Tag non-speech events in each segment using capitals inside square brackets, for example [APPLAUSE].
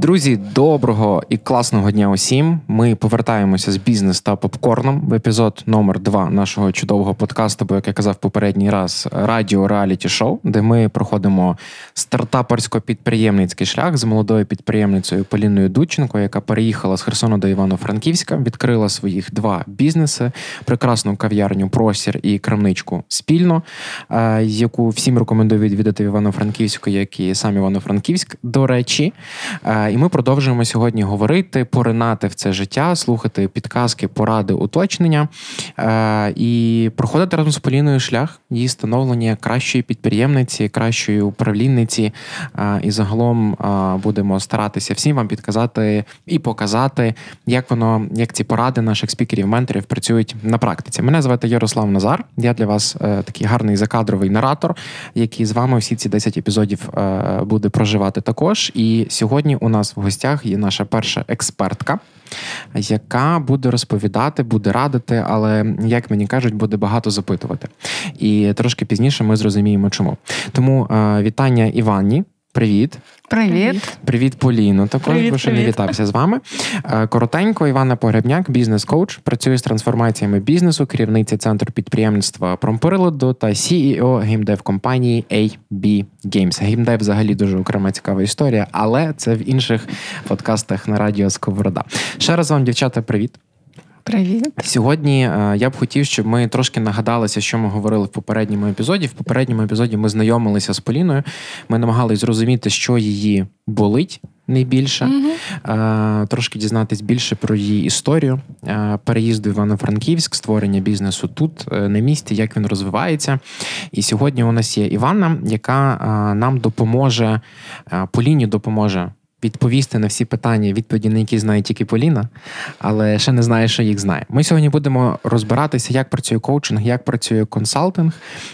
Друзі, доброго і класного дня усім. Ми повертаємося з бізнес та попкорном в епізод номер 2 нашого чудового подкасту, бо як я казав попередній раз, радіо реаліті шоу, де ми проходимо стартаперсько-підприємницький шлях з молодою підприємницею Поліною Дученко, яка переїхала з Херсона до Івано-Франківська, відкрила своїх два бізнеси: прекрасну кав'ярню Простір і крамничку спільно, е, яку всім рекомендую відвідати в Івано-Франківську, як і сам Івано-Франківськ, до речі. І ми продовжуємо сьогодні говорити, поринати в це життя, слухати підказки, поради, уточнення е, і проходити разом з Поліною шлях її становлення кращої підприємниці, кращої управлінниці. Е, і загалом е, будемо старатися всім вам підказати і показати, як воно, як ці поради наших спікерів, менторів працюють на практиці. Мене звати Ярослав Назар. Я для вас такий гарний закадровий наратор, який з вами всі ці 10 епізодів буде проживати також. І сьогодні у нас нас в гостях є наша перша експертка, яка буде розповідати, буде радити, але, як мені кажуть, буде багато запитувати. І трошки пізніше ми зрозуміємо, чому. Тому е, вітання Іванні. Привіт. Привіт, привіт, Поліно. Також привіт, бо ще не вітався з вами. Е, коротенько, Іванна Погребняк, бізнес-коуч, працює з трансформаціями бізнесу, керівниця центру підприємництва Промприладу та CEO геймдев компанії AB Games. Геймдев взагалі дуже окрема цікава історія, але це в інших подкастах на радіо Сковорода. Ще раз вам, дівчата, привіт. Привіт. Сьогодні е, я б хотів, щоб ми трошки нагадалися, що ми говорили в попередньому епізоді. В попередньому епізоді ми знайомилися з Поліною. Ми намагалися зрозуміти, що її болить найбільше, mm трошки дізнатись більше про її історію е, переїзду в Івано-Франківськ, створення бізнесу тут на місці, як він розвивається. І сьогодні у нас є Іванна, яка нам допоможе, Поліні допоможе відповісти на всі питання, відповіді на які знає тільки Поліна, але ще не знає, що їх знає. Ми сьогодні будемо розбиратися, як працює коучинг, як працює консалтинг,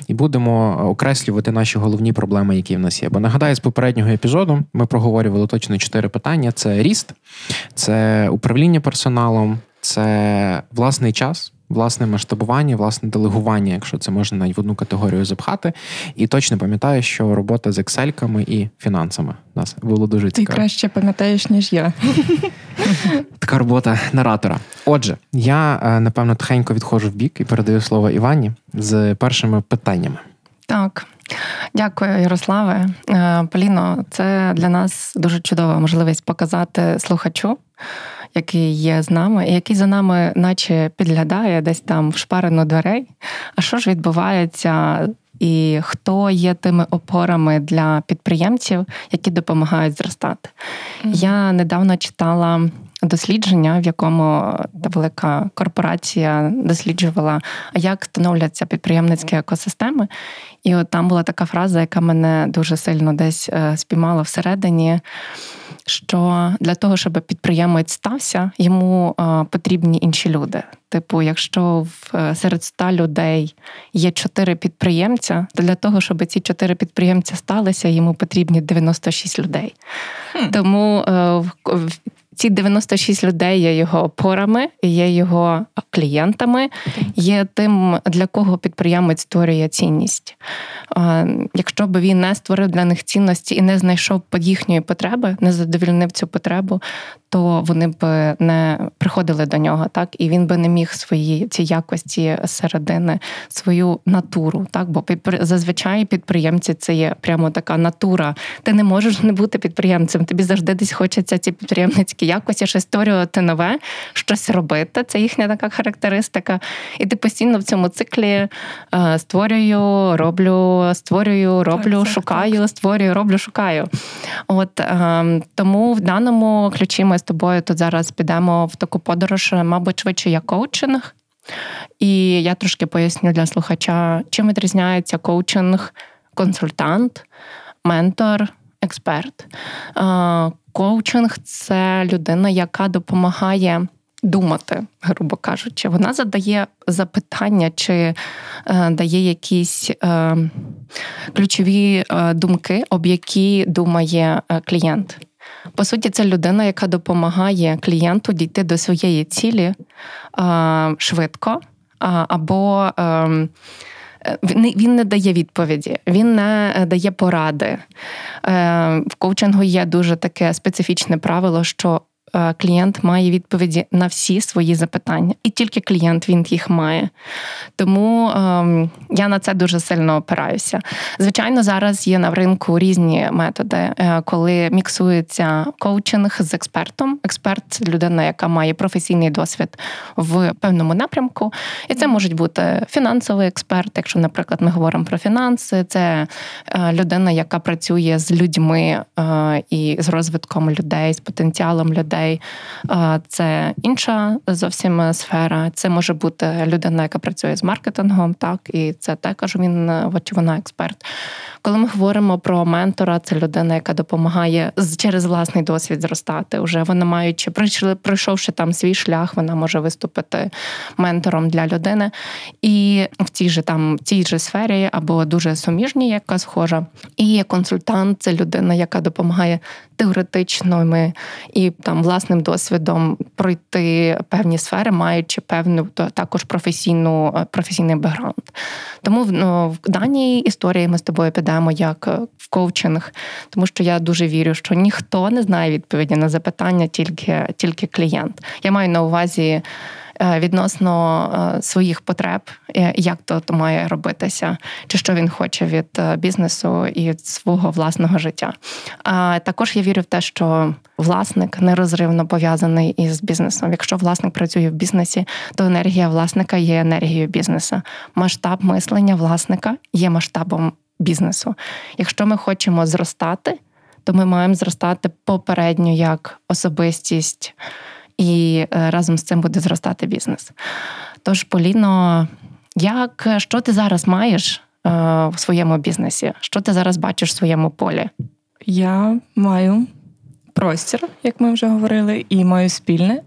і будемо окреслювати наші головні проблеми, які в нас є. Бо нагадаю, з попереднього епізоду ми проговорювали точно чотири питання: це ріст, це управління персоналом, це власний час власне масштабування, власне делегування, якщо це можна навіть в одну категорію запхати. І точно пам'ятаю, що робота з ексельками і фінансами нас було дуже цікаво. Ти краще пам'ятаєш, ніж я. [LAUGHS] Така робота наратора. Отже, я е, напевно тихенько відходжу в бік і передаю слово Івані з першими питаннями. Так. Дякую, Ярославе. Е, Поліно, це для нас дуже чудова можливість показати слухачу, який є з нами, і який за нами, наче підглядає десь там в шпарину дверей. А що ж відбувається? І хто є тими опорами для підприємців, які допомагають зростати? Mm-hmm. Я недавно читала дослідження, в якому та велика корпорація досліджувала, як становляться підприємницькі екосистеми. І от там була така фраза, яка мене дуже сильно десь е, спіймала всередині що для того, щоб підприємець стався, йому потрібні інші люди. Типу, якщо в е, серед ста людей є чотири підприємця, то для того, щоб ці чотири підприємця сталися, йому потрібні 96 людей. Хм. Тому е, ці 96 людей є його опорами, є його клієнтами, є тим, для кого підприємець створює цінність. Якщо б він не створив для них цінності і не знайшов їхньої потреби, не задовільнив цю потребу, то вони б не приходили до нього, так і він би не міг свої ці якості середини, свою натуру. Так, бо зазвичай підприємці це є прямо така натура. Ти не можеш не бути підприємцем. Тобі завжди десь хочеться ці підприємницькі якості щось створювати нове, щось робити. Це їхня така характеристика. І ти постійно в цьому циклі е, створюю, роблю, створюю, роблю, так, шукаю, так. створюю, роблю, шукаю. От ем, тому в даному ключі ми з тобою тут зараз підемо в таку подорож, мабуть, швидше як коучинг. І я трошки поясню для слухача, чим відрізняється коучинг, консультант, ментор, експерт. Коучинг це людина, яка допомагає думати, грубо кажучи. Вона задає запитання чи е, дає якісь е, ключові е, думки, об які думає е, клієнт. По суті, це людина, яка допомагає клієнту дійти до своєї цілі е, швидко або. Ем, він не дає відповіді, він не дає поради. В коучингу є дуже таке специфічне правило, що Е, клієнт має відповіді на всі свої запитання, і тільки клієнт він їх має. Тому ем, я на це дуже сильно опираюся. Звичайно, зараз є на ринку різні методи, е, коли міксується коучинг з експертом. Експерт це людина, яка має професійний досвід в певному напрямку, і це може бути фінансовий експерт. Якщо, наприклад, ми говоримо про фінанси, це е, людина, яка працює з людьми і з розвитком людей, з потенціалом людей людей. Це інша зовсім сфера. Це може бути людина, яка працює з маркетингом, так і це також він чи вона експерт. Коли ми говоримо про ментора, це людина, яка допомагає через власний досвід зростати. Уже вона маючи пройшовши там свій шлях, вона може виступити ментором для людини. І в цій же там в цій же сфері або дуже суміжній, яка схожа. І є консультант це людина, яка допомагає теоретичними і там власним досвідом пройти певні сфери, маючи певну також професійну професійний бекграунд. Тому ну, в даній історії ми з тобою підемо як в коучинг, тому що я дуже вірю, що ніхто не знає відповіді на запитання, тільки, тільки клієнт. Я маю на увазі. Е, відносно е, своїх потреб, е, як то має робитися, чи що він хоче від бізнесу і свого власного життя. А також я вірю в те, що власник нерозривно пов'язаний із бізнесом. Якщо власник працює в бізнесі, то енергія власника є енергією бізнесу. Масштаб мислення власника є масштабом бізнесу. Якщо ми хочемо зростати, то ми маємо зростати попередньо як особистість і е, разом з цим буде зростати бізнес. Тож, Поліно, як що ти зараз маєш е, в своєму бізнесі? Що ти зараз бачиш в своєму полі? Я маю простір, як ми вже говорили, і маю спільне.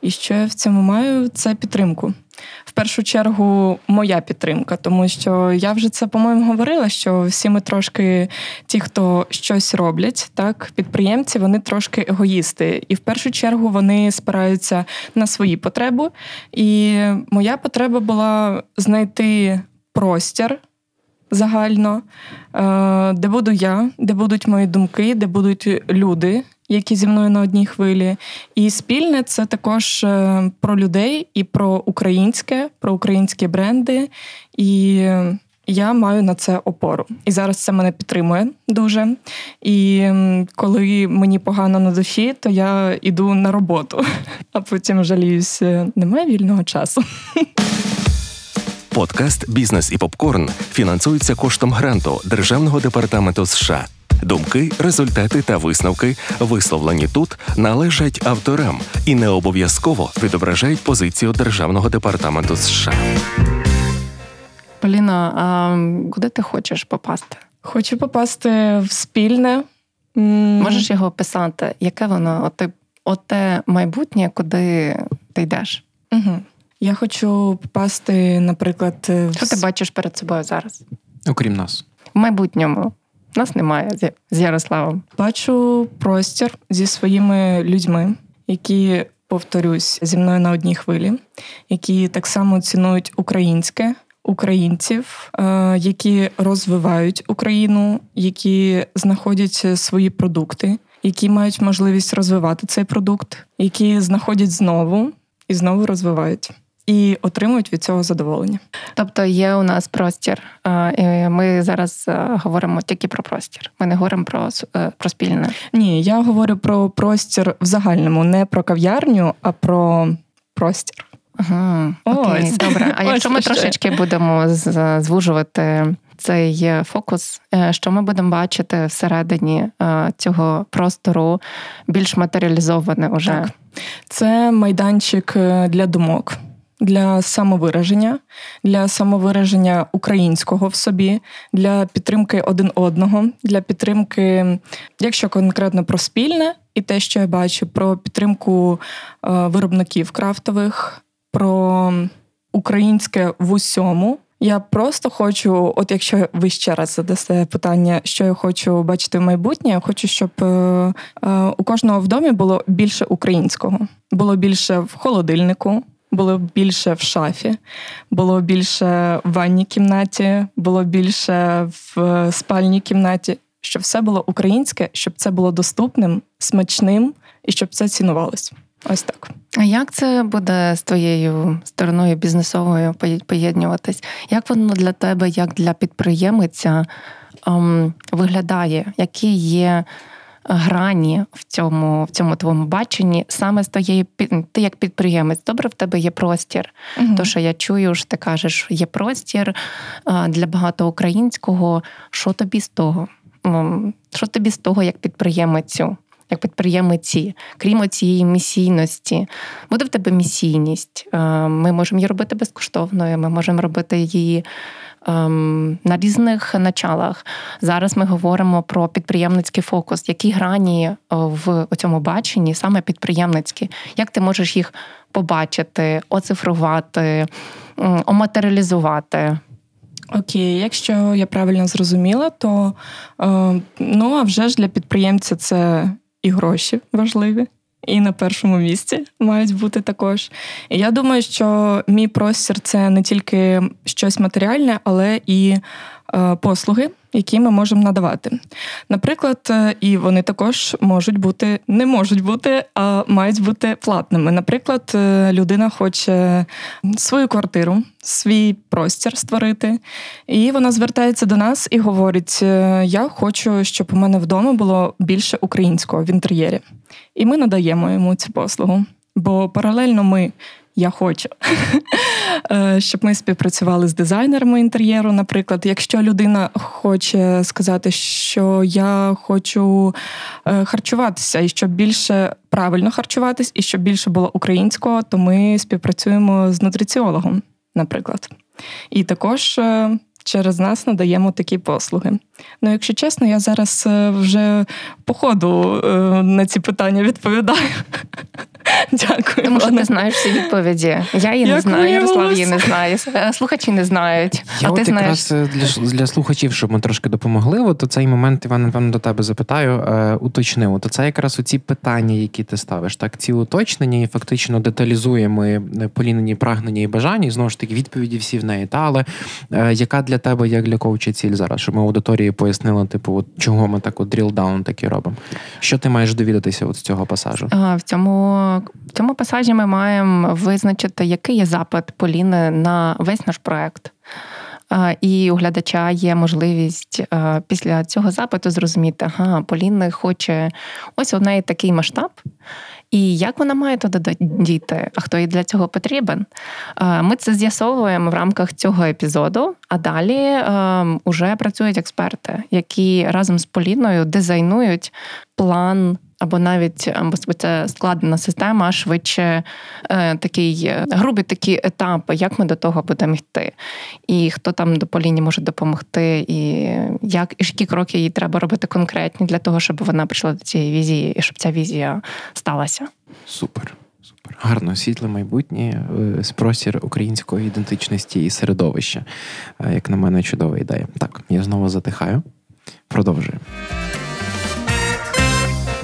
І що я в цьому маю, це підтримку. В першу чергу, моя підтримка, тому що я вже це, по-моєму, говорила, що всі ми трошки, ті, хто щось роблять, так, підприємці, вони трошки егоїсти. І в першу чергу вони спираються на свої потреби. І моя потреба була знайти простір. Загально, е, де буду я, де будуть мої думки, де будуть люди, які зі мною на одній хвилі. І спільне це також е, про людей і про українське, про українські бренди. І я маю на це опору. І зараз це мене підтримує дуже. І коли мені погано на душі, то я йду на роботу, [LAUGHS] а потім жаліюсь, немає вільного часу. [LAUGHS] Подкаст Бізнес і попкорн фінансується коштом гранту Державного департаменту США. Думки, результати та висновки, висловлені тут, належать авторам і не обов'язково відображають позицію Державного департаменту США. Поліна, а куди ти хочеш попасти? Хочу попасти в спільне. Можеш його описати? Яке воно? Оте, оте майбутнє, куди ти йдеш? Угу. Я хочу попасти, наприклад, в... що ти бачиш перед собою зараз? Окрім нас. В майбутньому. Нас немає з Ярославом. Бачу простір зі своїми людьми, які, повторюсь, зі мною на одній хвилі, які так само цінують українське. Українців, е, які розвивають Україну, які знаходять свої продукти, які мають можливість розвивати цей продукт, які знаходять знову і знову розвивають і отримують від цього задоволення. Тобто є у нас простір. Ми зараз говоримо тільки про простір. Ми не говоримо про е, про спільне. Ні, я говорю про простір в загальному, не про кав'ярню, а про простір. Ага, Окей, Ось. добре. А [LAUGHS] якщо ми трошечки будемо звужувати цей фокус, е, що ми будемо бачити всередині е, цього простору більш матеріалізоване уже? Так. Це майданчик для думок для самовираження, для самовираження українського в собі, для підтримки один одного, для підтримки, якщо конкретно про спільне, і те, що я бачу, про підтримку е, виробників крафтових, про українське в усьому. Я просто хочу, от якщо ви ще раз задасте питання, що я хочу бачити в майбутнє, я хочу, щоб е, е, у кожного в домі було більше українського, було більше в холодильнику, було більше в шафі, було більше в ванній кімнаті, було більше в спальній кімнаті, щоб все було українське, щоб це було доступним, смачним і щоб це цінувалось. Ось так. А як це буде з твоєю стороною бізнесовою поєднуватись? Як воно для тебе, як для підприємиця, ем, виглядає? Які є грані в цьому в цьому твоєму баченні саме з твоєї ти як підприємець? Добре, в тебе є простір. Угу. То, що я чую, що ти кажеш, є простір для багато українського. Що тобі з того? Що тобі з того, як підприємицю? як підприємиці, крім цієї місійності, буде в тебе місійність. Ми можемо її робити безкоштовною, ми можемо робити її. Ем, на різних началах зараз ми говоримо про підприємницький фокус, які грані е, в цьому баченні саме підприємницькі, як ти можеш їх побачити, оцифрувати, оматеріалізувати? Окей, якщо я правильно зрозуміла, то е, ну а вже ж для підприємця це і гроші важливі. І на першому місці мають бути також. І я думаю, що мій простір це не тільки щось матеріальне, але і Е, послуги, які ми можемо надавати. Наприклад, е, і вони також можуть бути, не можуть бути, а мають бути платними. Наприклад, е, людина хоче свою квартиру, свій простір створити, і вона звертається до нас і говорить: Я хочу, щоб у мене вдома було більше українського в інтер'єрі. І ми надаємо йому цю послугу. Бо паралельно ми я хочу, е, [LAUGHS] щоб ми співпрацювали з дизайнерами інтер'єру. Наприклад, якщо людина хоче сказати, що я хочу е, харчуватися і щоб більше правильно харчуватись, і щоб більше було українського, то ми співпрацюємо з нутриціологом, наприклад. І також. Е, через нас надаємо такі послуги. Ну, якщо чесно, я зараз вже по ходу на ці питання відповідаю. [LAUGHS] Дякую. Тому що ти знаєш всі відповіді. Я її не знаю, Ярослав її не знає. Е, слухачі не знають. Я а от ти якраз знаєш. для для слухачів, щоб ми трошки допомогли. От цей момент, Іван, напевно, до тебе запитаю, е, уточнив. То це якраз оці питання, які ти ставиш. Так, ці уточнення і фактично деталізуємо е, полінені прагнення і бажання, і знову ж таки відповіді всі в неї. Та але е, яка для тебе, як для коуча, ціль зараз? Щоб ми аудиторії пояснили, типу, от чого ми так от down такі робимо? Що ти маєш довідатися от з цього пасажу? В цьому в цьому пасажі ми маємо визначити, який є запит Поліни на весь наш проект. І у глядача є можливість після цього запиту зрозуміти, ага, Поліна хоче ось у неї такий масштаб. І як вона має туди дійти? А хто їй для цього потрібен? Ми це з'ясовуємо в рамках цього епізоду, а далі вже працюють експерти, які разом з Поліною дизайнують план або навіть або це складена система, швидше е, такий е, грубі такі етапи, як ми до того будемо йти, і хто там до Поліні може допомогти, і як і які кроки їй треба робити конкретні для того, щоб вона прийшла до цієї візії, і щоб ця візія сталася. Супер. Гарно, світле майбутнє, е, простір української ідентичності і середовища. Е, як на мене, чудова ідея. Так, я знову затихаю. Продовжуємо.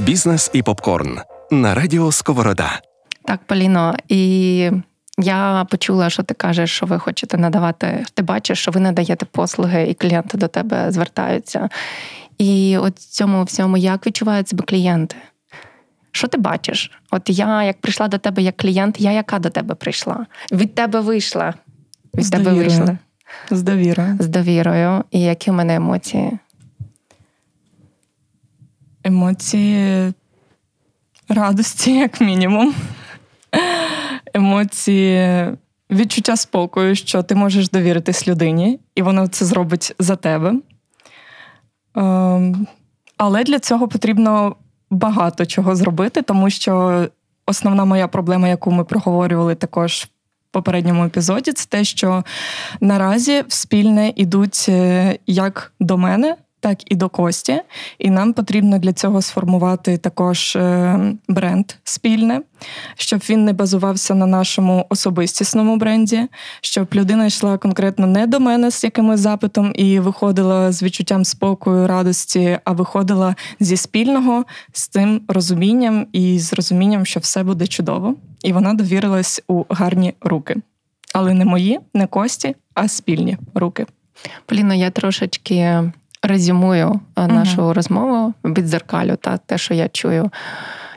Бізнес і попкорн на радіо Сковорода. Так, Поліно, і я почула, що ти кажеш, що ви хочете надавати. Ти бачиш, що ви надаєте послуги, і клієнти до тебе звертаються. І от цьому всьому як відчувають себе клієнти? Що ти бачиш? От я, як прийшла до тебе як клієнт, я яка до тебе прийшла? Від тебе вийшла. Від З тебе довірою. вийшла. З довірою. З довірою. І які в мене емоції? Емоції радості, як мінімум. Емоції відчуття спокою, що ти можеш довіритись людині, і вона це зробить за тебе. Ем, але для цього потрібно багато чого зробити, тому що основна моя проблема, яку ми проговорювали також в попередньому епізоді, це те, що наразі в спільне ідуть е, як до мене, так і до Кості. І нам потрібно для цього сформувати також е, бренд спільне, щоб він не базувався на нашому особистісному бренді, щоб людина йшла конкретно не до мене з якимось запитом і виходила з відчуттям спокою, радості, а виходила зі спільного з тим розумінням і з розумінням, що все буде чудово. І вона довірилась у гарні руки. Але не мої, не кості, а спільні руки. Поліна, я трошечки резюмую е, нашу uh розмову відзеркалю та те, що я чую.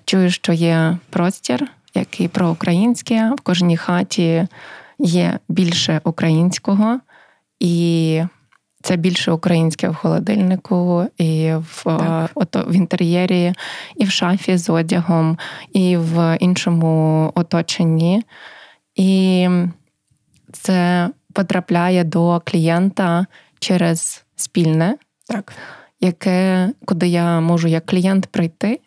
Чую, що є простір, який проукраїнський, в кожній хаті є більше українського, і це більше українське в холодильнику, і в е, ото, в інтер'єрі, і в шафі з одягом, і в іншому оточенні. І це потрапляє до клієнта через спільне, так. яке, куди я можу як клієнт прийти,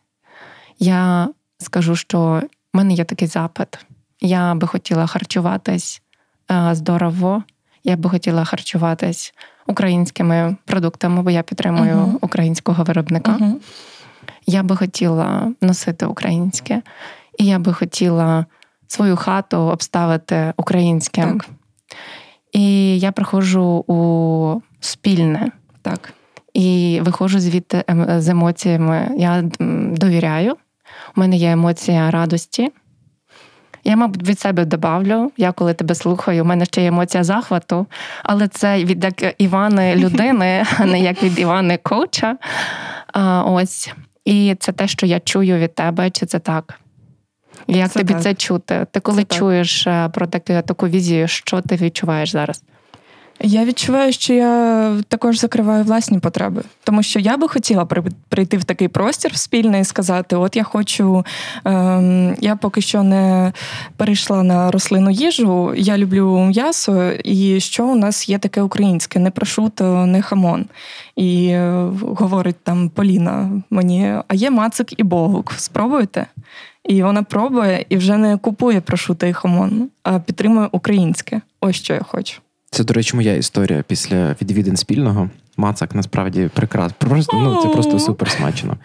я скажу, що в мене є такий запит. Я би хотіла харчуватись е, здорово, я би хотіла харчуватись українськими продуктами, бо я підтримую uh-huh. українського виробника. Uh-huh. Я би хотіла носити українське, і я би хотіла свою хату обставити українським. Так. І я приходжу у спільне. Так і виходжу звідти ем, з емоціями. Я довіряю. У мене є емоція радості. Я, мабуть, від себе добавлю. Я коли тебе слухаю, у мене ще є емоція захвату, але це від як Івани [LAUGHS] людини, а не як від Івани коуча. А, Ось. І це те, що я чую від тебе, чи це так? Як це тобі так. це чути? Ти коли це чуєш так. Е, про таку, таку візію, що ти відчуваєш зараз? Я відчуваю, що я також закриваю власні потреби, тому що я би хотіла прийти в такий простір спільний і сказати: от я хочу, ем, я поки що не перейшла на рослину їжу, я люблю м'ясо, і що у нас є таке українське: не прошуто, не хамон. І е, говорить там Поліна мені, а є мацик і богук. Спробуйте? І вона пробує і вже не купує прошуто і хамон, а підтримує українське. Ось що я хочу. Це, до речі, моя історія після відвідин спільного. Мацак насправді прекрасно. Просто ну це просто супер смачно.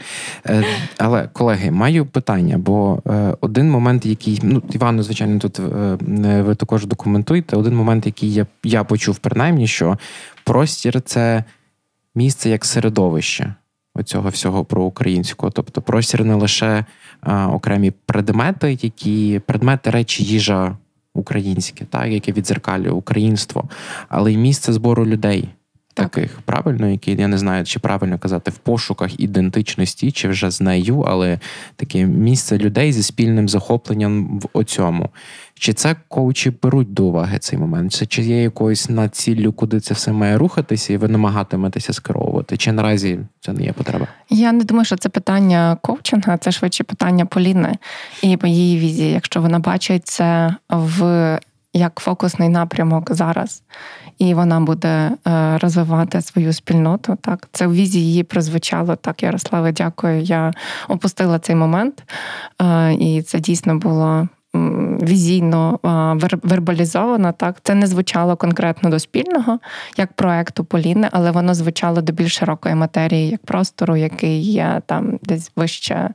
Е, але, колеги, маю питання, бо е, один момент, який ну Івану, звичайно, тут е, ви також документуєте. Один момент, який я я почув, принаймні, що простір це місце як середовище оцього всього про українського. Тобто простір не лише окремі предмети, які предмети речі, їжа українське, так, яке відзеркалює українство, але й місце збору людей. Так. Таких правильно, які я не знаю, чи правильно казати в пошуках ідентичності, чи вже з нею, але таке місце людей зі спільним захопленням в оцьому. Чи це коучі беруть до уваги цей момент? Чи є якоюсь націллю, куди це все має рухатися, і ви намагатиметеся скеровувати? Чи наразі це не є потреба? Я не думаю, що це питання коучинга, це швидше питання Поліни і її візії. Якщо вона бачить це в як фокусний напрямок зараз, і вона буде е, розвивати свою спільноту. Так, це в візії її прозвучало. Так, Ярославе, дякую. Я опустила цей момент, е, і це дійсно було візійно вербалізовано. Так, це не звучало конкретно до спільного як проекту Поліни, але воно звучало до більш широкої матерії, як простору, який є там десь вище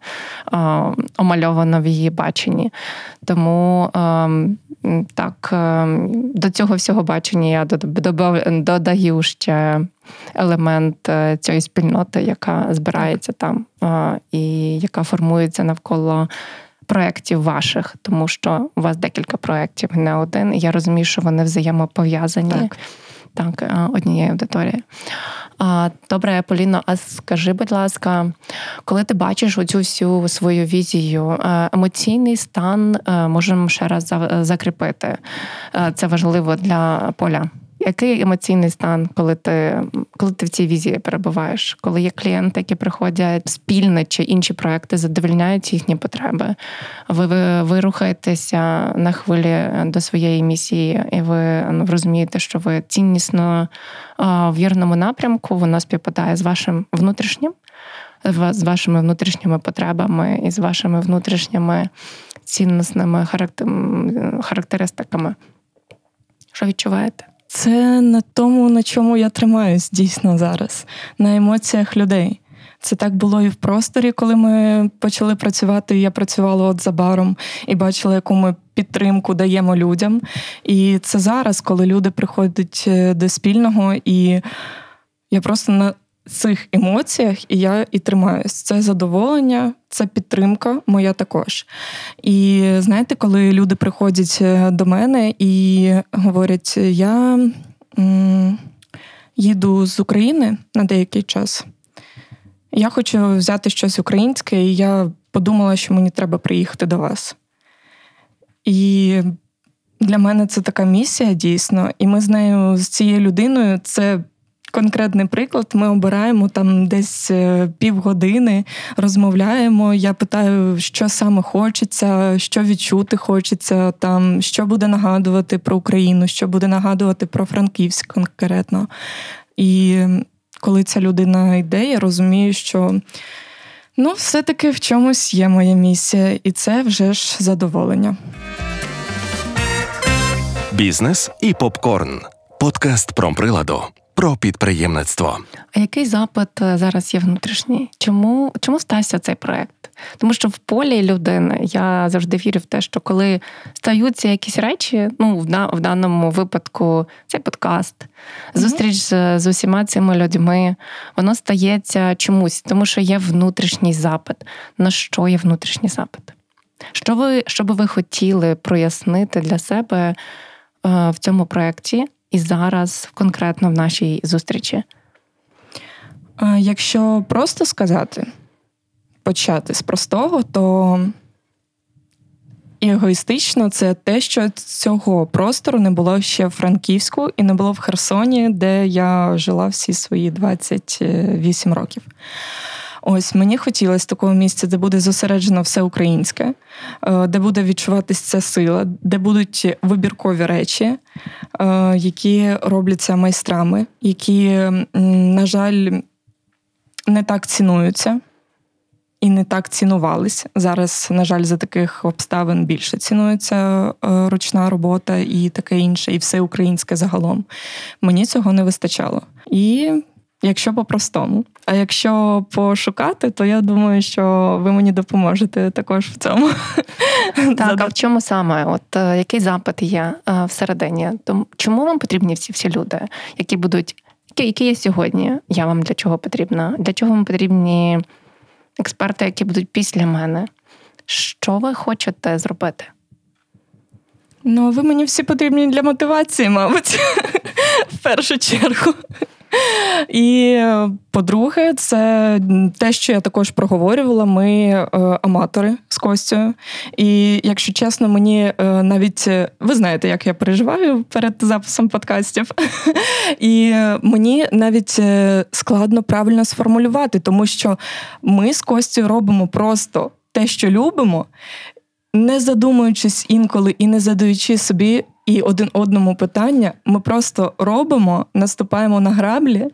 омальовано в її баченні. Тому так до цього всього бачення я додаю ще. Елемент е, цієї спільноти, яка збирається там, і яка формується навколо проєктів ваших, тому що у вас декілька проєктів, не один. Я розумію, що вони взаємопов'язані так, так е, однією аудиторією. Добре, Поліно, а скажи, будь ласка, коли ти бачиш оцю всю свою візію, е, емоційний стан е, можемо ще раз закріпити. Це важливо для поля. Який емоційний стан, коли ти коли ти в цій візії перебуваєш? Коли є клієнти, які приходять спільно чи інші проекти, задовольняють їхні потреби? Ви ви, ви рухаєтеся на хвилі до своєї місії, і ви ну, розумієте, що ви ціннісно в вірному напрямку, воно співпадає з вашим внутрішнім, з вашими внутрішніми потребами і з вашими внутрішніми цінностними характеристиками. Що відчуваєте? Це на тому, на чому я тримаюсь дійсно зараз, на емоціях людей. Це так було і в просторі, коли ми почали працювати. Я працювала от за баром і бачила, яку ми підтримку даємо людям. І це зараз, коли люди приходять е, до спільного, і я просто на цих емоціях і я і тримаюсь. Це задоволення, це підтримка моя також. І знаєте, коли люди приходять е, до мене і говорять, я м- їду з України на деякий час. Я хочу взяти щось українське, і я подумала, що мені треба приїхати до вас. І для мене це така місія дійсно. І ми з нею, з цією людиною, це конкретний приклад. Ми обираємо там десь е, півгодини, розмовляємо. Я питаю, що саме хочеться, що відчути хочеться, там, що буде нагадувати про Україну, що буде нагадувати про Франківськ конкретно. І коли ця людина йде, я розумію, що ну, все-таки в чомусь є моя місія, і це вже ж задоволення. Бізнес і попкорн. Подкаст про приладу про підприємництво. А який запит е, зараз є внутрішній? Чому чому стався цей проект? Тому що в полі людини я завжди вірю в те, що коли стаються якісь речі, ну в в даному випадку цей подкаст, зустріч з, з усіма цими людьми, воно стається чомусь, тому що є внутрішній запит. На що є внутрішній запит? Що ви що би ви хотіли прояснити для себе е, в цьому проєкті? І зараз конкретно в нашій зустрічі? Якщо просто сказати, почати з простого, то егоїстично це те, що цього простору не було ще в Франківську і не було в Херсоні, де я жила всі свої 28 років. Ось мені хотілося такого місця, де буде зосереджено все українське, е, де буде відчуватися ця сила, де будуть вибіркові речі, е, які робляться майстрами, які, на жаль, не так цінуються. І не так цінувались. Зараз, на жаль, за таких обставин більше цінується е, ручна робота і таке інше, і все українське загалом. Мені цього не вистачало. І якщо по-простому. А якщо пошукати, то я думаю, що ви мені допоможете також в цьому. [LAUGHS] Так, а в чому саме? От е, який запит є е, всередині? Тому чому вам потрібні всі всі люди, які будуть, які, які є сьогодні? Я вам для чого потрібна? Для чого вам потрібні експерти, які будуть після мене? Що ви хочете зробити? Ну, ви мені всі потрібні для мотивації, мабуть, [LAUGHS] в першу чергу. І по-друге, це те, що я також проговорювала. Ми е, аматори з Костю. І якщо чесно, мені е, навіть ви знаєте, як я переживаю перед записом подкастів. [LAUGHS] І мені навіть е, складно правильно сформулювати, тому що ми з Костю робимо просто те, що любимо. Не задумуючись інколи і не задаючи собі і один одному питання. Ми просто робимо, наступаємо на граблі,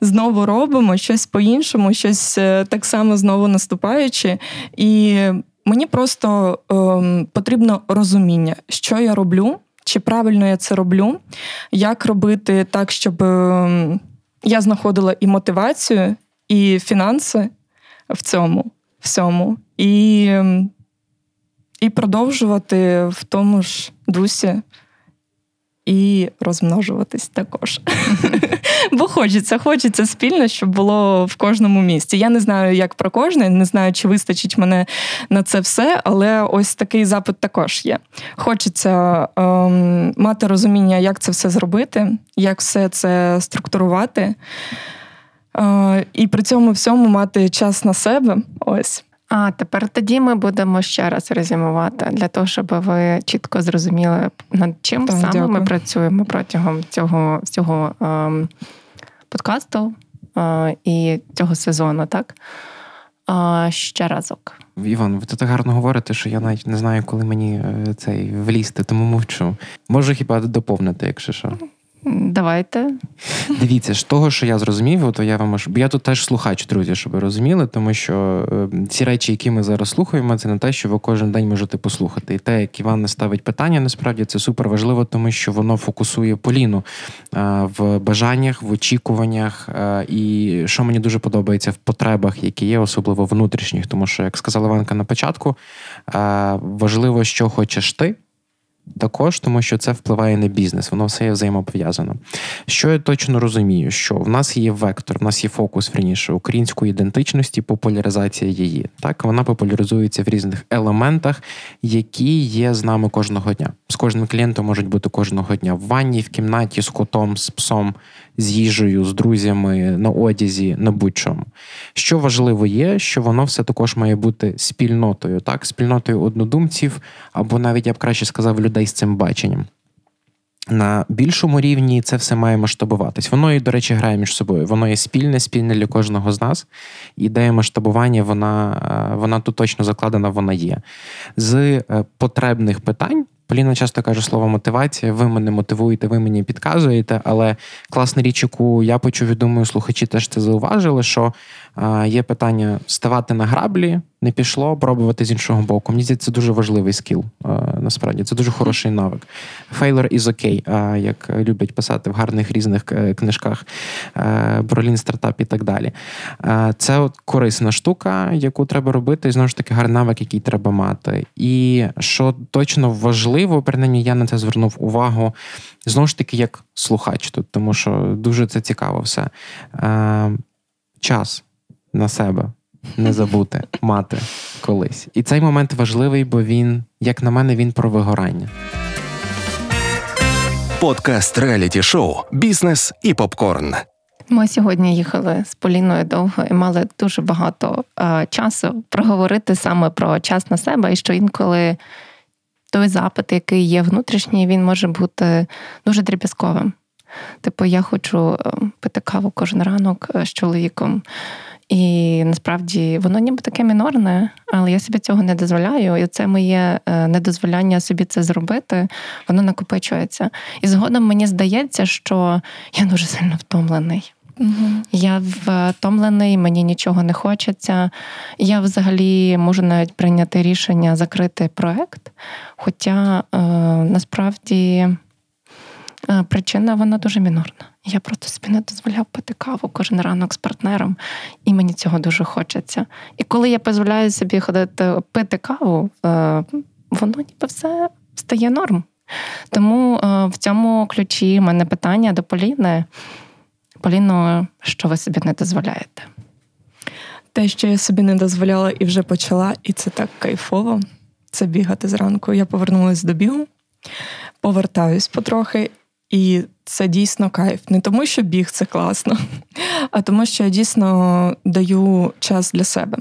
знову робимо щось по-іншому, щось е, так само знову наступаючи. І мені просто ем, потрібно розуміння, що я роблю, чи правильно я це роблю, як робити так, щоб ем, я знаходила і мотивацію, і фінанси в цьому всьому. І ем, і продовжувати в тому ж дусі і розмножуватись також. [LAUGHS] Бо хочеться, хочеться спільно, щоб було в кожному місці. Я не знаю, як про кожне, не знаю, чи вистачить мене на це все, але ось такий запит також є. Хочеться ем, мати розуміння, як це все зробити, як все це структурувати. Е, і при цьому всьому мати час на себе. Ось. А тепер тоді ми будемо ще раз резюмувати для того, щоб ви чітко зрозуміли, над чим так, саме дякую. ми працюємо протягом цього цього е, подкасту е, і цього сезону, так? Е, ще разок. Іван, ви так гарно говорите, що я навіть не знаю, коли мені е, цей влізти, тому мовчу. Можу хіба доповнити, якщо що. Давайте. Дивіться, з того, що я зрозумів, то я вам я тут теж слухач, друзі, щоб ви розуміли, тому що е, ці речі, які ми зараз слухаємо, це не те, що ви кожен день можете послухати. І те, як Іван не ставить питання, насправді це супер важливо, тому що воно фокусує Поліну е, в бажаннях, в очікуваннях. Е, і що мені дуже подобається в потребах, які є, особливо внутрішніх, тому що, як сказала Іванка на початку, важливо, що хочеш ти також, тому що це впливає на бізнес, воно все є взаємопов'язано. Що я точно розумію, що в нас є вектор, в нас є фокус верніше української ідентичності, популяризація її. Так, вона популяризується в різних елементах, які є з нами кожного дня. З кожним клієнтом можуть бути кожного дня в ванні, в кімнаті, з котом, з псом, з їжею, з друзями, на одязі, на будь-чому. Що важливо є, що воно все також має бути спільнотою, так, спільнотою однодумців, або навіть я б краще сказав, людей з цим баченням. На більшому рівні це все має масштабуватись. Воно і, до речі, грає між собою. Воно є спільне, спільне для кожного з нас. Ідея масштабування, вона вона тут точно закладена, вона є. З е, потребних питань Поліна часто каже слово мотивація. Ви мене мотивуєте, ви мені підказуєте. Але класна річ, яку я почув і думаю, слухачі теж це зауважили, що є питання ставати на граблі, не пішло, пробувати з іншого боку. Мені здається, це дуже важливий скіл. Насправді це дуже хороший навик. Failure is okay, як люблять писати в гарних різних е, книжках про лін стартап і так далі. Це от корисна штука, яку треба робити, і знову ж таки гарний навик, який треба мати. І що точно важливо, принаймні я на це звернув увагу. Знову ж таки, як слухач тут, тому що дуже це цікаво все. Час на себе не забути [LAUGHS] мати колись. І цей момент важливий, бо він, як на мене, він про вигорання. Подкаст реаліті шоу Бізнес і попкорн. Ми сьогодні їхали з Поліною довго і мали дуже багато е, часу проговорити саме про час на себе, і що інколи той запит, який є внутрішній, він може бути дуже дріб'язковим. Типу, я хочу е, пити каву кожен ранок е, з чоловіком. І насправді воно ніби таке мінорне, але я собі цього не дозволяю. І це моє е, недозволяння собі це зробити, воно накопичується. І згодом мені здається, що я дуже сильно втомлений. Угу. Я втомлений, мені нічого не хочеться. Я взагалі можу навіть прийняти рішення закрити проект. Хоча е, насправді причина вона дуже мінорна. Я просто собі не дозволяв пити каву кожен ранок з партнером, і мені цього дуже хочеться. І коли я дозволяю собі ходити пити каву, е, воно ніби все стає норм. Тому е, в цьому ключі в мене питання до Поліни. Поліно, що ви собі не дозволяєте? Те, що я собі не дозволяла і вже почала, і це так кайфово. Це бігати зранку. Я повернулася до бігу, повертаюсь потрохи, і це дійсно кайф. Не тому, що біг це класно, а тому, що я дійсно даю час для себе.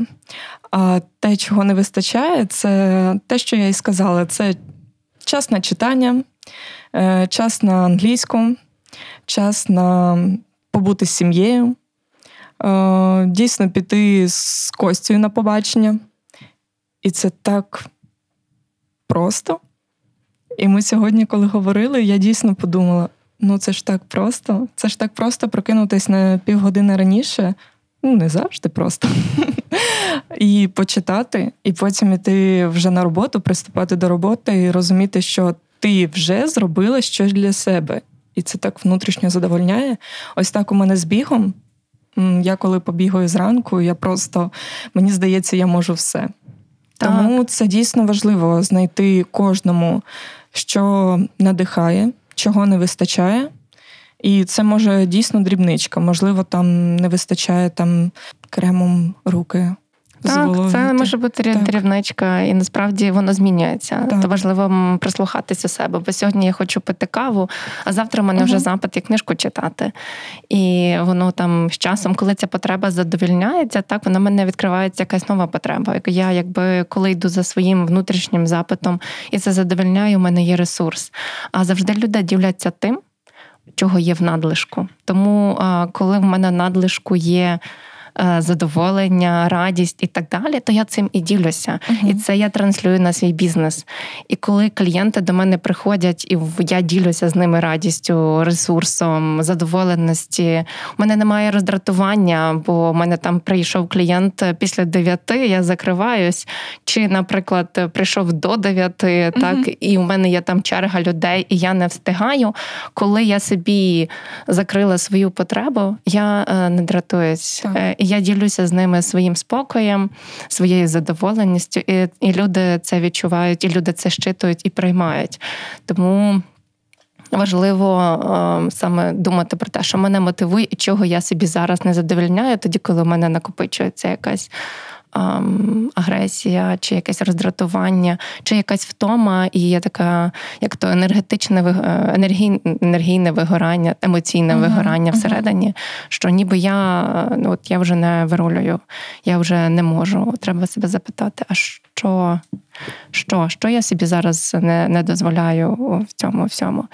А те, чого не вистачає, це те, що я і сказала: це час на читання, е, час на англійську, час на побути з сім'єю, е, дійсно піти з Костю на побачення. І це так просто. І ми сьогодні, коли говорили, я дійсно подумала: ну це ж так просто, це ж так просто прокинутись на півгодини раніше. Ну, не завжди просто. [LAUGHS] І почитати, і потім іти вже на роботу, приступати до роботи і розуміти, що ти вже зробила щось для себе і це так внутрішньо задовольняє. Ось так у мене з бігом. Я коли побігаю зранку, я просто мені здається, я можу все. Так. Тому це дійсно важливо знайти кожному, що надихає, чого не вистачає. І це може дійсно дрібничка. Можливо, там не вистачає там кремом руки так, це може бути так. дрібничка, і насправді воно змінюється. Так. То важливо прислухатися себе. Бо сьогодні я хочу пити каву, а завтра в мене угу. вже запит і книжку читати. І воно там з часом, коли ця потреба задовільняється, так вона в мене відкривається якась нова потреба. Я якби коли йду за своїм внутрішнім запитом і це задовільняю, у мене є ресурс. А завжди люди діляться тим, чого є в надлишку. Тому коли в мене надлишку є задоволення, радість і так далі, то я цим і ділюся. Uh-huh. І це я транслюю на свій бізнес. І коли клієнти до мене приходять, і я ділюся з ними радістю, ресурсом, задоволеності. У мене немає роздратування, бо у мене там прийшов клієнт після дев'яти, я закриваюсь. Чи, наприклад, прийшов до дев'яти, uh-huh. так і у мене є там черга людей, і я не встигаю. Коли я собі закрила свою потребу, я е, не дратуюсь. Так. Я ділюся з ними своїм спокоєм, своєю задоволеністю, і, і люди це відчувають, і люди це щитують і приймають. Тому. Важливо е, саме думати про те, що мене мотивує і чого я собі зараз не задовольняю, тоді, коли в мене накопичується якась агресія, чи якесь роздратування, чи якась втома, і є така, як то енергетичне е, енергій, енергійне вигорання, емоційне uh-huh, вигорання uh-huh. всередині, що ніби я ну, от я вже не вирулюю, я вже не можу. Треба себе запитати, а що? Що що я собі зараз не не дозволяю в цьому всьому?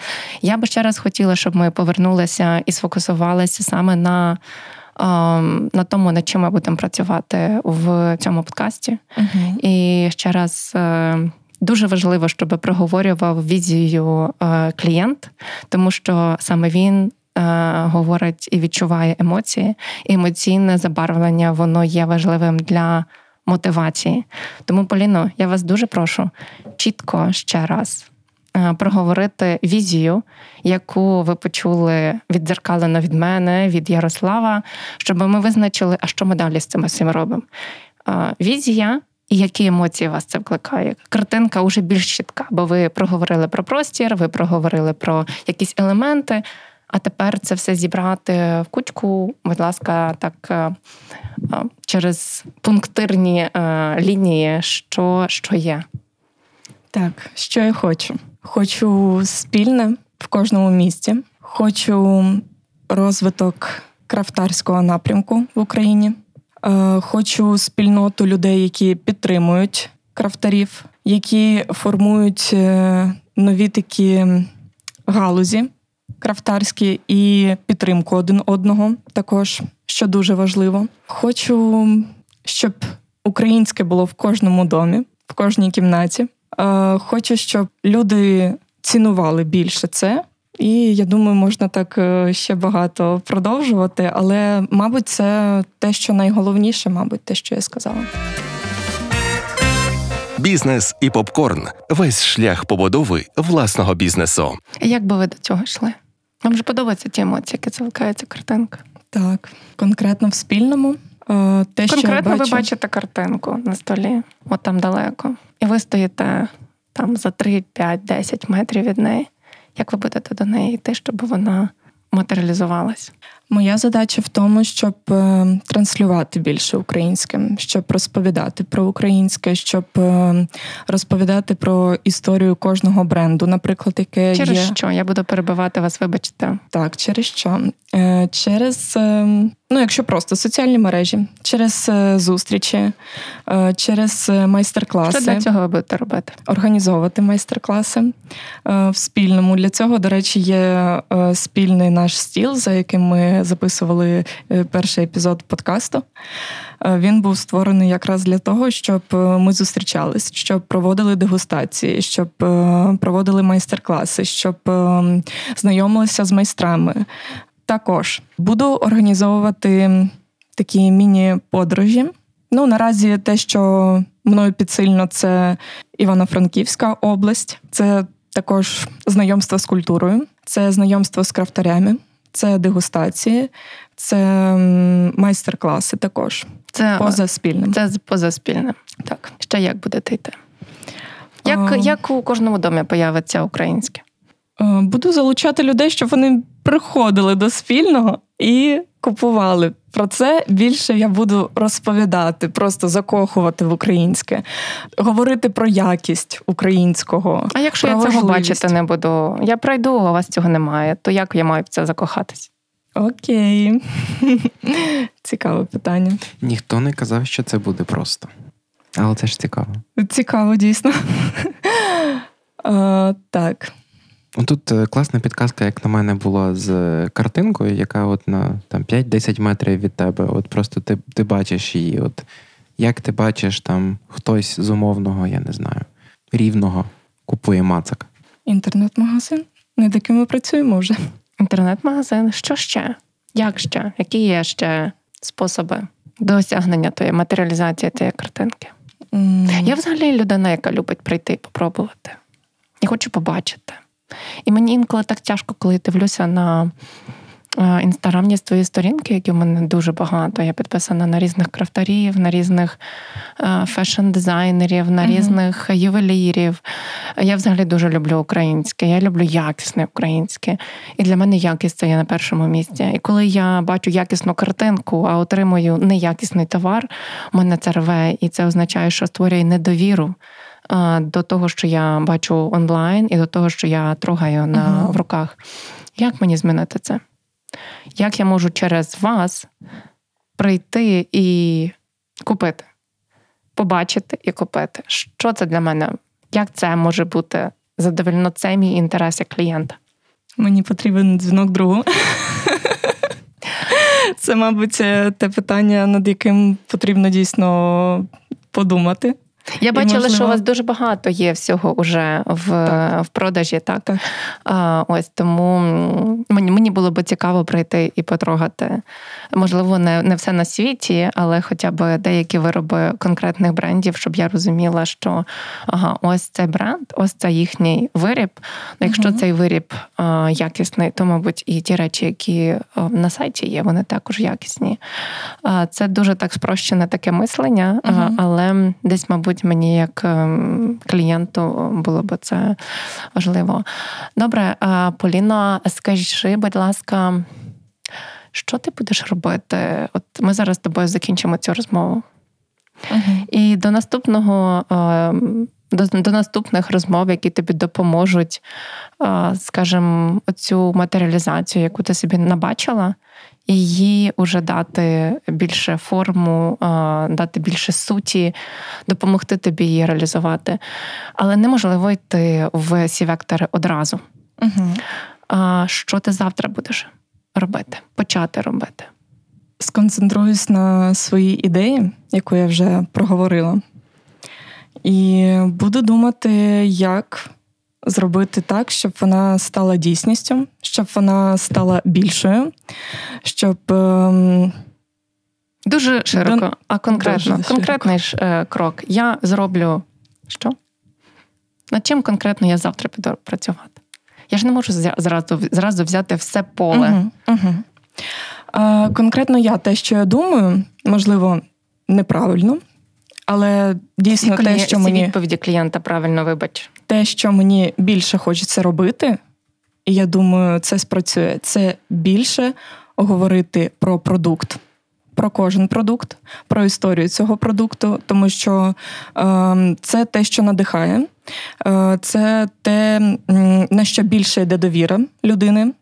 Я би ще раз хотіла, щоб ми повернулися і сфокусувалися саме на на тому, над чим ми будемо працювати в цьому подкасті. uh І ще раз. Е, дуже важливо, щоб проговорював візію е, клієнт, тому що саме він е, говорить і відчуває емоції. І емоційне забарвлення воно є важливим для мотивації. Тому, Поліно, я вас дуже прошу чітко ще раз проговорити візію, яку ви почули віддзеркалено від мене, від Ярослава, щоб ми визначили, а що ми далі з цим всім робимо. Е, візія. І які емоції вас це викликає? Картинка вже більш чітка, бо ви проговорили про простір, ви проговорили про якісь елементи. А тепер це все зібрати в кучку, будь ласка, так е, через пунктирні лінії, що, що є. Так, що я хочу. Хочу спільне в кожному місті. Хочу розвиток крафтарського напрямку в Україні. Е, хочу спільноту людей, які підтримують крафтарів, які формують е, нові такі галузі крафтарські і підтримку один одного, також що дуже важливо. Хочу, щоб українське було в кожному домі, в кожній кімнаті. Е, хочу, щоб люди цінували більше це. І я думаю, можна так е, ще багато продовжувати, але, мабуть, це те, що найголовніше, мабуть, те, що я сказала. Бізнес і попкорн весь шлях побудови власного бізнесу. Як би ви до цього йшли? Вам же подобаються ті емоції, які заликається картинка? Так, конкретно в спільному. Е, те, що Конкретно бачу... ви бачите картинку на столі, от там далеко, і ви стоїте там за 3, 5, 10 метрів від неї. Як ви будете до неї йти, щоб вона матеріалізувалась? Моя задача в тому, щоб е, транслювати більше українським, щоб розповідати про українське, щоб е, розповідати про історію кожного бренду, наприклад, яке через є... що я буду перебивати вас, вибачте. Так, через що? Е, через ну, якщо просто соціальні мережі, через зустрічі, через майстер-класи. Що для цього ви будете робити? Організовувати майстер-класи в спільному. Для цього, до речі, є спільний наш стіл, за яким ми записували е, перший епізод подкасту. Е, він був створений якраз для того, щоб е, ми зустрічались, щоб проводили дегустації, щоб проводили майстер-класи, щоб знайомилися з майстрами. Також буду організовувати такі міні-подорожі. Ну, наразі те, що мною підсильно, це Івано-Франківська область, це також знайомство з культурою, це знайомство з крафтарями, це дегустації, це майстер-класи також. Це поза спільним. Це поза спільним. Так. Ще як будете йти? Як, а... як у кожному домі появиться українське? Буду залучати людей, щоб вони приходили до спільного і купували. Про це більше я буду розповідати, просто закохувати в українське, говорити про якість українського. А якщо я цього бачити не буду, я пройду, а у вас цього немає, то як я маю в це закохатись? Окей. [LAUGHS] Цікаве питання. Ніхто не казав, що це буде просто. Але це ж цікаво. Цікаво, дійсно. [LAUGHS] Так. Тут е, класна підказка, як на мене, була з картинкою, яка от на там 5-10 метрів від тебе. От просто ти ти бачиш її. От Як ти бачиш, там хтось з умовного, я не знаю, рівного купує мацак. Інтернет-магазин, над яким ми працюємо вже. Інтернет-магазин. Що ще? Як ще? Які є ще способи досягнення тої матеріалізації тієї картинки? Mm. Я взагалі людина, яка любить прийти і попробувати. Я хочу побачити. І мені інколи так тяжко, коли я дивлюся на інстаграмні свої сторінки, які в мене дуже багато. Я підписана на різних крафтарів, на різних фешн-дизайнерів, на різних ювелірів. Я взагалі дуже люблю українське. Я люблю якісне українське. І для мене якість це є на першому місці. І коли я бачу якісну картинку, а отримую неякісний товар, у мене це рве, і це означає, що створює недовіру. До того, що я бачу онлайн, і до того, що я трогаю на uh-huh. в руках. Як мені змінити це? Як я можу через вас прийти і купити, побачити і купити? Що це для мене? Як це може бути задовольно це мій інтерес як клієнта? Мені потрібен дзвінок другу. Це, мабуть, те питання, над яким потрібно дійсно подумати. Я бачила, можливо... що у вас дуже багато є всього вже в в продажі, так? так. А, Ось тому мені мені було б цікаво прийти і потрогати. Можливо, не не все на світі, але хоча б деякі вироби конкретних брендів, щоб я розуміла, що ага, ось цей бренд, ось це їхній виріб. Якщо угу. цей виріб а, якісний, то, мабуть, і ті речі, які на сайті є, вони також якісні. А, Це дуже так спрощене таке мислення, угу. але десь, мабуть мабуть, мені як ем, клієнту було б це важливо. Добре, Поліно, скажи, будь ласка, що ти будеш робити? От ми зараз з тобою закінчимо цю розмову. uh І до наступного. Ем, до до наступних розмов, які тобі допоможуть, скажімо, оцю матеріалізацію, яку ти собі набачила, її вже дати більше форму, дати більше суті, допомогти тобі її реалізувати. Але неможливо йти в ці вектори одразу. Угу. Що ти завтра будеш робити, почати робити? Сконцентруюсь на своїй ідеї, яку я вже проговорила. І буду думати, як зробити так, щоб вона стала дійсністю, щоб вона стала більшою, щоб. Ем... Дуже широко, Дон... а конкретно. Дуже конкретний ж е, крок. Я зроблю що? Над чим конкретно я завтра піду працювати? Я ж не можу зразу зразу взяти все поле. Угу, угу. Е, конкретно я те, що я думаю, можливо, неправильно. Але дійсно всі те, що всі відповіді клієнта правильно вибач. Те, що мені більше хочеться робити, і я думаю, це спрацює. Це більше говорити про продукт, про кожен продукт, про історію цього продукту, тому що е, це те, що надихає, е, це те, на що більше йде довіра людини.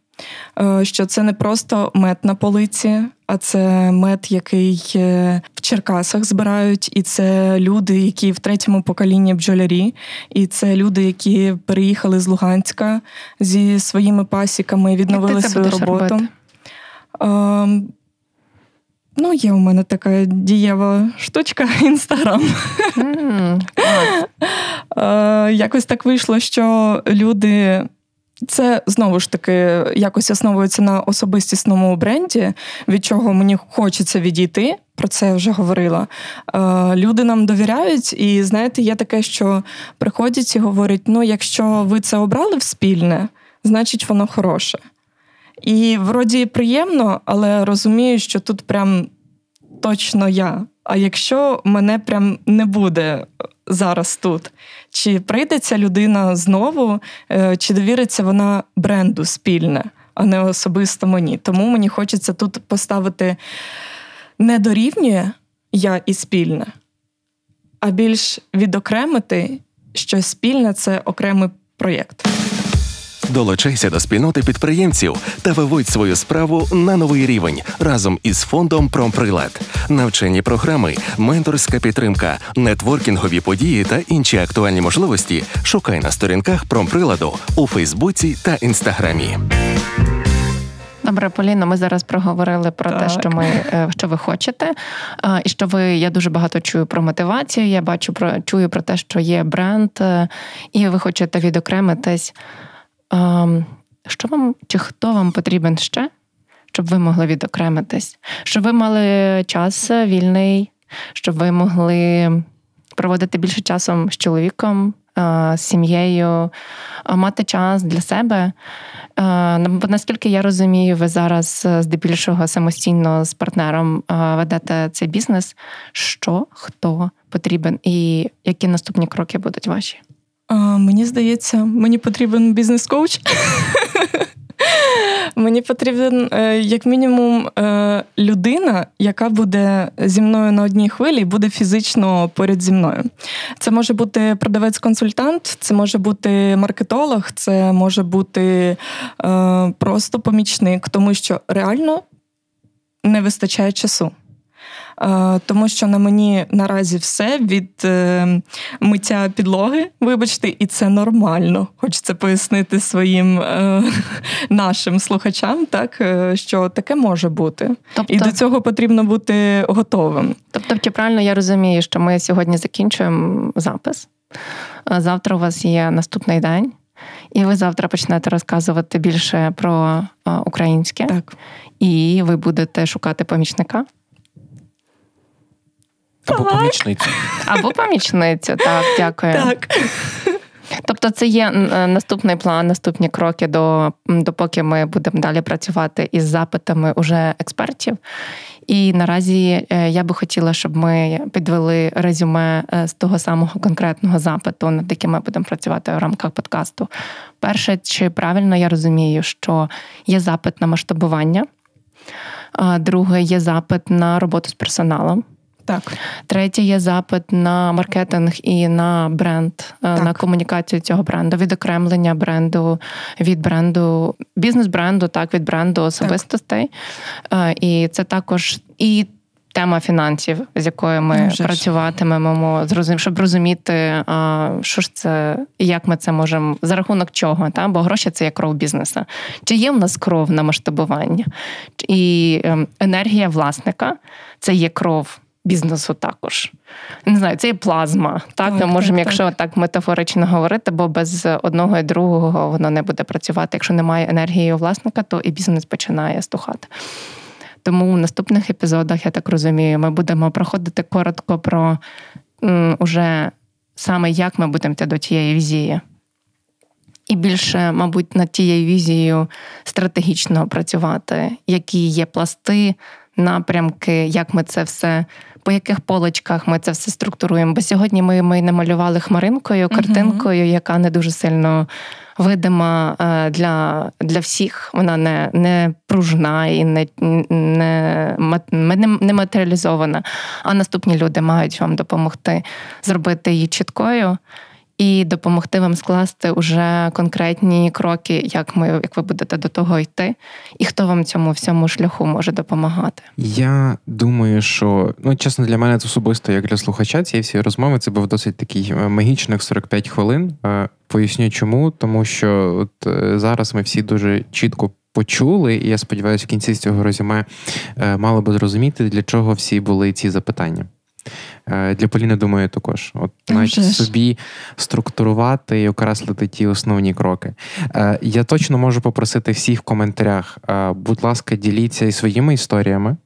Е, що це не просто мед на полиці, а це мед, який е, в Черкасах збирають, і це люди, які в третьому поколінні бджолярі, і це люди, які переїхали з Луганська зі своїми пасіками, відновили свою роботу. Ем, ну, є у мене така дієва штучка [LAUGHS] інстаграм. Mm, [LAUGHS] Якось так вийшло, що люди це знову ж таки якось основується на особистісному бренді, від чого мені хочеться відійти. Про це я вже говорила. Е, люди нам довіряють, і знаєте, є таке, що приходять і говорять: ну, якщо ви це обрали в спільне, значить воно хороше. І вроді приємно, але розумію, що тут прям точно я. А якщо мене прям не буде зараз тут, чи прийде ця людина знову, е, чи довіриться вона бренду спільне, а не особисто мені. Тому мені хочеться тут поставити не дорівнює я і спільне, а більш відокремити, що спільне це окремий проєкт. Долучайся до спільноти підприємців та виводь свою справу на новий рівень разом із фондом Промприлад. Навчені програми, менторська підтримка, нетворкінгові події та інші актуальні можливості. Шукай на сторінках промприладу у Фейсбуці та Інстаграмі. Добре, Поліна, ми зараз проговорили про так. те, що ми е, що ви хочете, і що ви я дуже багато чую про мотивацію. Я бачу про чую про те, що є бренд, е, і ви хочете відокремитись. Що вам чи хто вам потрібен ще, щоб ви могли відокремитись? Щоб ви мали час вільний, щоб ви могли проводити більше часу з чоловіком, з сім'єю, мати час для себе. Бо наскільки я розумію, ви зараз е, здебільшого самостійно з партнером ведете цей бізнес. Що хто потрібен, і які наступні кроки будуть ваші? А, Мені здається, мені потрібен бізнес-коуч. Мені потрібен, е, як мінімум, е, людина, яка буде зі мною на одній хвилі, і буде фізично поряд зі мною. Це може бути продавець-консультант, це може бути маркетолог, це може бути е, просто помічник, тому що реально не вистачає часу. Е, тому що на мені наразі все від е, миття підлоги, вибачте, і це нормально. Хочеться пояснити своїм е, [LAUGHS] нашим слухачам, так що таке може бути, тобто, і до цього потрібно бути готовим. Тобто, чи правильно я розумію, що ми сьогодні закінчуємо запис? Завтра у вас є наступний день. І ви завтра почнете розказувати більше про українське, так. і ви будете шукати помічника. Або помічницю. Або помічницю, так, дякую. Так. Тобто, це є е, наступний план, наступні кроки, до, допоки ми будемо далі працювати із запитами уже експертів. І наразі е, я би хотіла, щоб ми підвели резюме е, з того самого конкретного запиту, над яким ми будемо працювати в рамках подкасту. Перше, чи правильно я розумію, що є запит на масштабування, друге є запит на роботу з персоналом. Так. Третє є запит на маркетинг і на бренд, е, так. на комунікацію цього бренду, відокремлення бренду від бренду, бізнес-бренду, так, від бренду особистостей. Так. Е, і це також і. Тема фінансів, з якою ми ну, працюватимемо, щоб розуміти, що ж це і як ми це можемо за рахунок чого, та бо гроші це є кров бізнесу. Чи є в нас кров на масштабування? І ем, енергія власника це є кров бізнесу також. Не знаю, це є плазма. Так, так ми можемо, так, якщо так. так метафорично говорити, бо без одного і другого воно не буде працювати. Якщо немає енергії у власника, то і бізнес починає стухати. Тому в наступних епізодах, я так розумію, ми будемо проходити коротко про м, уже саме як ми будемо йти до тієї візії. І більше, мабуть, над тією візією стратегічно працювати, які є пласти, напрямки, як ми це все по яких полочках ми це все структуруємо. Бо сьогодні ми ми намалювали хмаринкою, картинкою, uh яка не дуже сильно видима е, для для всіх. Вона не не пружна і не не, не матеріалізована. А наступні люди мають вам допомогти зробити її чіткою і допомогти вам скласти уже конкретні кроки, як ми як ви будете до того йти, і хто вам цьому всьому шляху може допомагати. Я думаю, що ну чесно для мене це особисто, як для слухача цієї всієї розмови, це був досить такий е, магічних 45 хвилин. Е, поясню, чому, тому що от е, зараз ми всі дуже чітко. Почули, і я сподіваюся, в кінці цього резюме мали би зрозуміти, для чого всі були ці запитання. Е, для Поліни, думаю, також. От навіть собі структурувати і окреслити ті основні кроки. Е, я точно можу попросити всіх в коментарях, е, будь ласка, діліться і своїми історіями,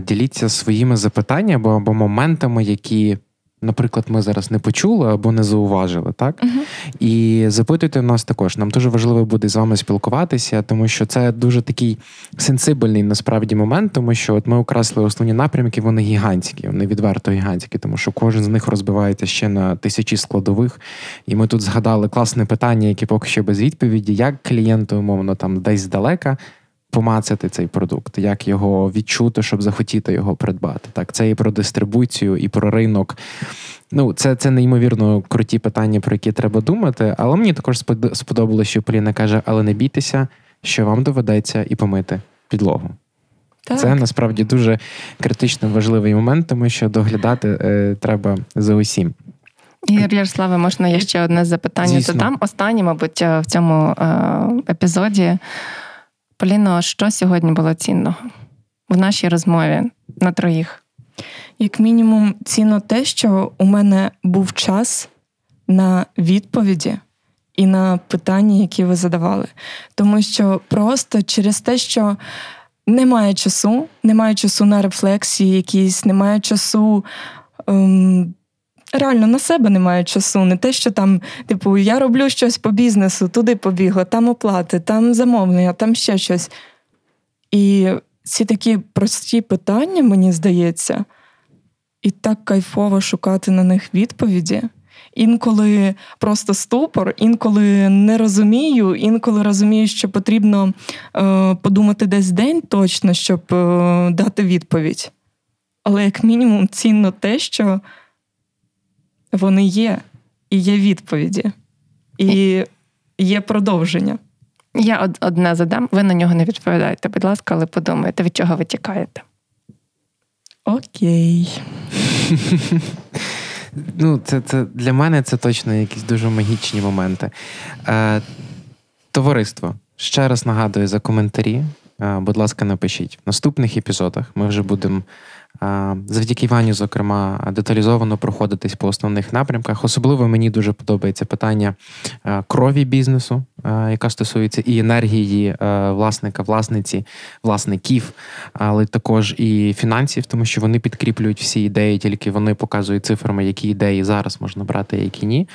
діліться своїми запитаннями або моментами, які наприклад, ми зараз не почули або не зауважили, так? uh І запитуйте нас також. Нам дуже важливо буде з вами спілкуватися, тому що це дуже такий сенсибельний насправді момент, тому що от ми окреслили основні напрямки, вони гігантські, вони відверто гігантські, тому що кожен з них розбивається ще на тисячі складових. І ми тут згадали класне питання, яке поки що без відповіді, як клієнту, умовно, там десь здалека помацати цей продукт, як його відчути, щоб захотіти його придбати. Так, це і про дистрибуцію, і про ринок, Ну, це це неймовірно круті питання, про які треба думати. Але мені також сподобалося, що Поліна каже: але не бійтеся, що вам доведеться і помити підлогу. Так. Це насправді дуже критично важливий момент, тому що доглядати е, треба за усім. Ігор Ярославе, можна є ще одне запитання Звісно. додам. Останнє, мабуть, е, в цьому е, епізоді. Поліно, що сьогодні було цінного в нашій розмові на троїх? Як мінімум, цінно те, що у мене був час на відповіді і на питання, які ви задавали. Тому що просто через те, що немає часу, немає часу на рефлексії, якісь, немає часу. Ем, Реально на себе немає часу. Не те, що там, типу, я роблю щось по бізнесу, туди побігла, там оплати, там замовлення, там ще щось. І ці такі прості питання, мені здається, і так кайфово шукати на них відповіді. Інколи просто ступор, інколи не розумію, інколи розумію, що потрібно е, подумати десь день точно, щоб е, дати відповідь. Але, як мінімум, цінно те, що вони є, і є відповіді, і є продовження. Я одне задам, ви на нього не відповідаєте, будь ласка, але подумайте, від чого ви тікаєте. Окей. [LAUGHS] Ну, це, це Для мене це точно якісь дуже магічні моменти. Е, Товариство. Ще раз нагадую за коментарі. Е, будь ласка, напишіть. В наступних епізодах ми вже будемо Завдяки Івані, зокрема, деталізовано проходитись по основних напрямках. Особливо мені дуже подобається питання крові бізнесу, яка стосується і енергії власника, власниці, власників, але також і фінансів, тому що вони підкріплюють всі ідеї, тільки вони показують цифрами, які ідеї зараз можна брати, які ні.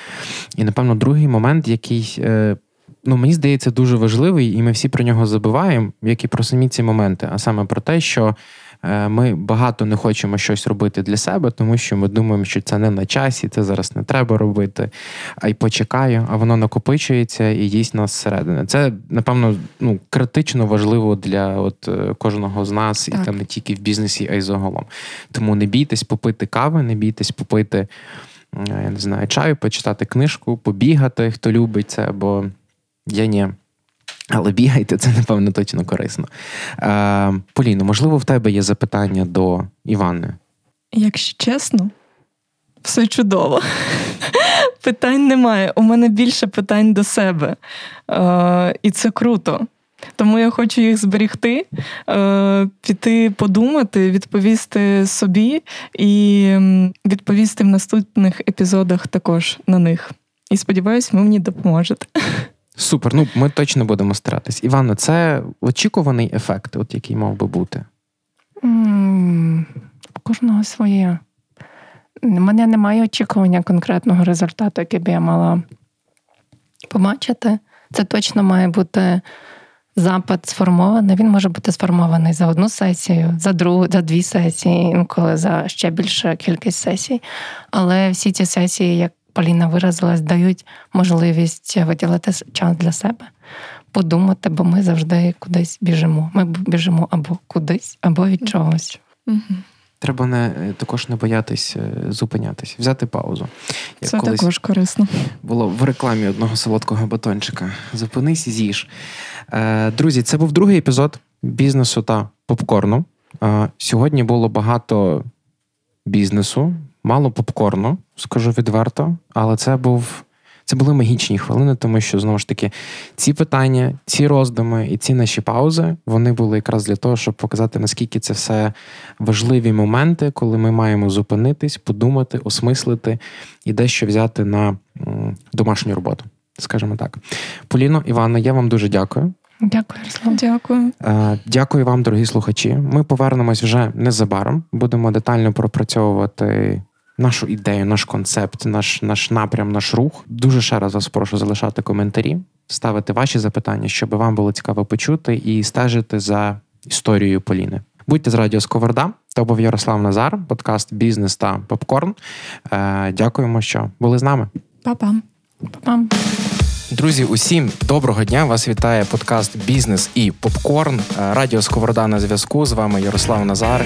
І напевно, другий момент, який. Е, ну, мені здається, дуже важливий, і ми всі про нього забуваємо, як і про самі ці моменти, а саме про те, що Е, ми багато не хочемо щось робити для себе, тому що ми думаємо, що це не на часі, це зараз не треба робити, а й почекаю, а воно накопичується і їсть нас зсередини. Це, напевно, ну, критично важливо для от е, кожного з нас, так. і там не тільки в бізнесі, а й загалом. Тому не бійтесь попити кави, не бійтесь попити. Я не знаю, чаю, почитати книжку, побігати, хто любить це, бо я ні. Але бігайте, це, напевно, точно корисно. Е, Поліно, можливо, в тебе є запитання до Івани? Якщо чесно, все чудово. [LAUGHS] Питань немає. У мене більше питань до себе. Е, І це круто. Тому я хочу їх зберігти, е, піти подумати, відповісти собі і відповісти в наступних епізодах також на них. І сподіваюся, ви мені допоможете. [LAUGHS] Супер, ну ми точно будемо старатись. Івана, це очікуваний ефект, от який мав би бути? Mm, кожного своє. У мене немає очікування конкретного результату, який би я мала побачити. Це точно має бути запит сформований. Він може бути сформований за одну сесію, за другу, за дві сесії, інколи за ще більшу кількість сесій. Але всі ці сесії, як Поліна виразилась, дають можливість виділити час для себе, подумати, бо ми завжди кудись біжимо. Ми біжимо або кудись, або від чогось. Треба не також не боятись е, зупинятись, взяти паузу. Як Це колись також корисно. Було в рекламі одного солодкого батончика. Зупинись і з'їж. Е, друзі, це був другий епізод бізнесу та попкорну. Е, сьогодні було багато бізнесу, мало попкорну, скажу відверто, але це був. Це були магічні хвилини, тому що знову ж таки ці питання, ці роздуми і ці наші паузи вони були якраз для того, щоб показати, наскільки це все важливі моменти, коли ми маємо зупинитись, подумати, осмислити і дещо взяти на домашню роботу, скажімо так. Поліно, Івано, я вам дуже дякую. Дякую, Ярослав. Дякую. Е, дякую вам, дорогі слухачі. Ми повернемось вже незабаром. Будемо детально пропрацьовувати нашу ідею, наш концепт, наш наш напрям, наш рух. Дуже ще раз вас прошу залишати коментарі, ставити ваші запитання, щоб вам було цікаво почути і стежити за історією Поліни. Будьте з Радіо Сковорода. То був Ярослав Назар, подкаст Бізнес та Попкорн. Е, дякуємо, що були з нами. Па-пам. Па-пам. Друзі, усім доброго дня! Вас вітає подкаст Бізнес і Попкорн. Е, Радіо Сковорода на зв'язку. З вами Ярослав Назар.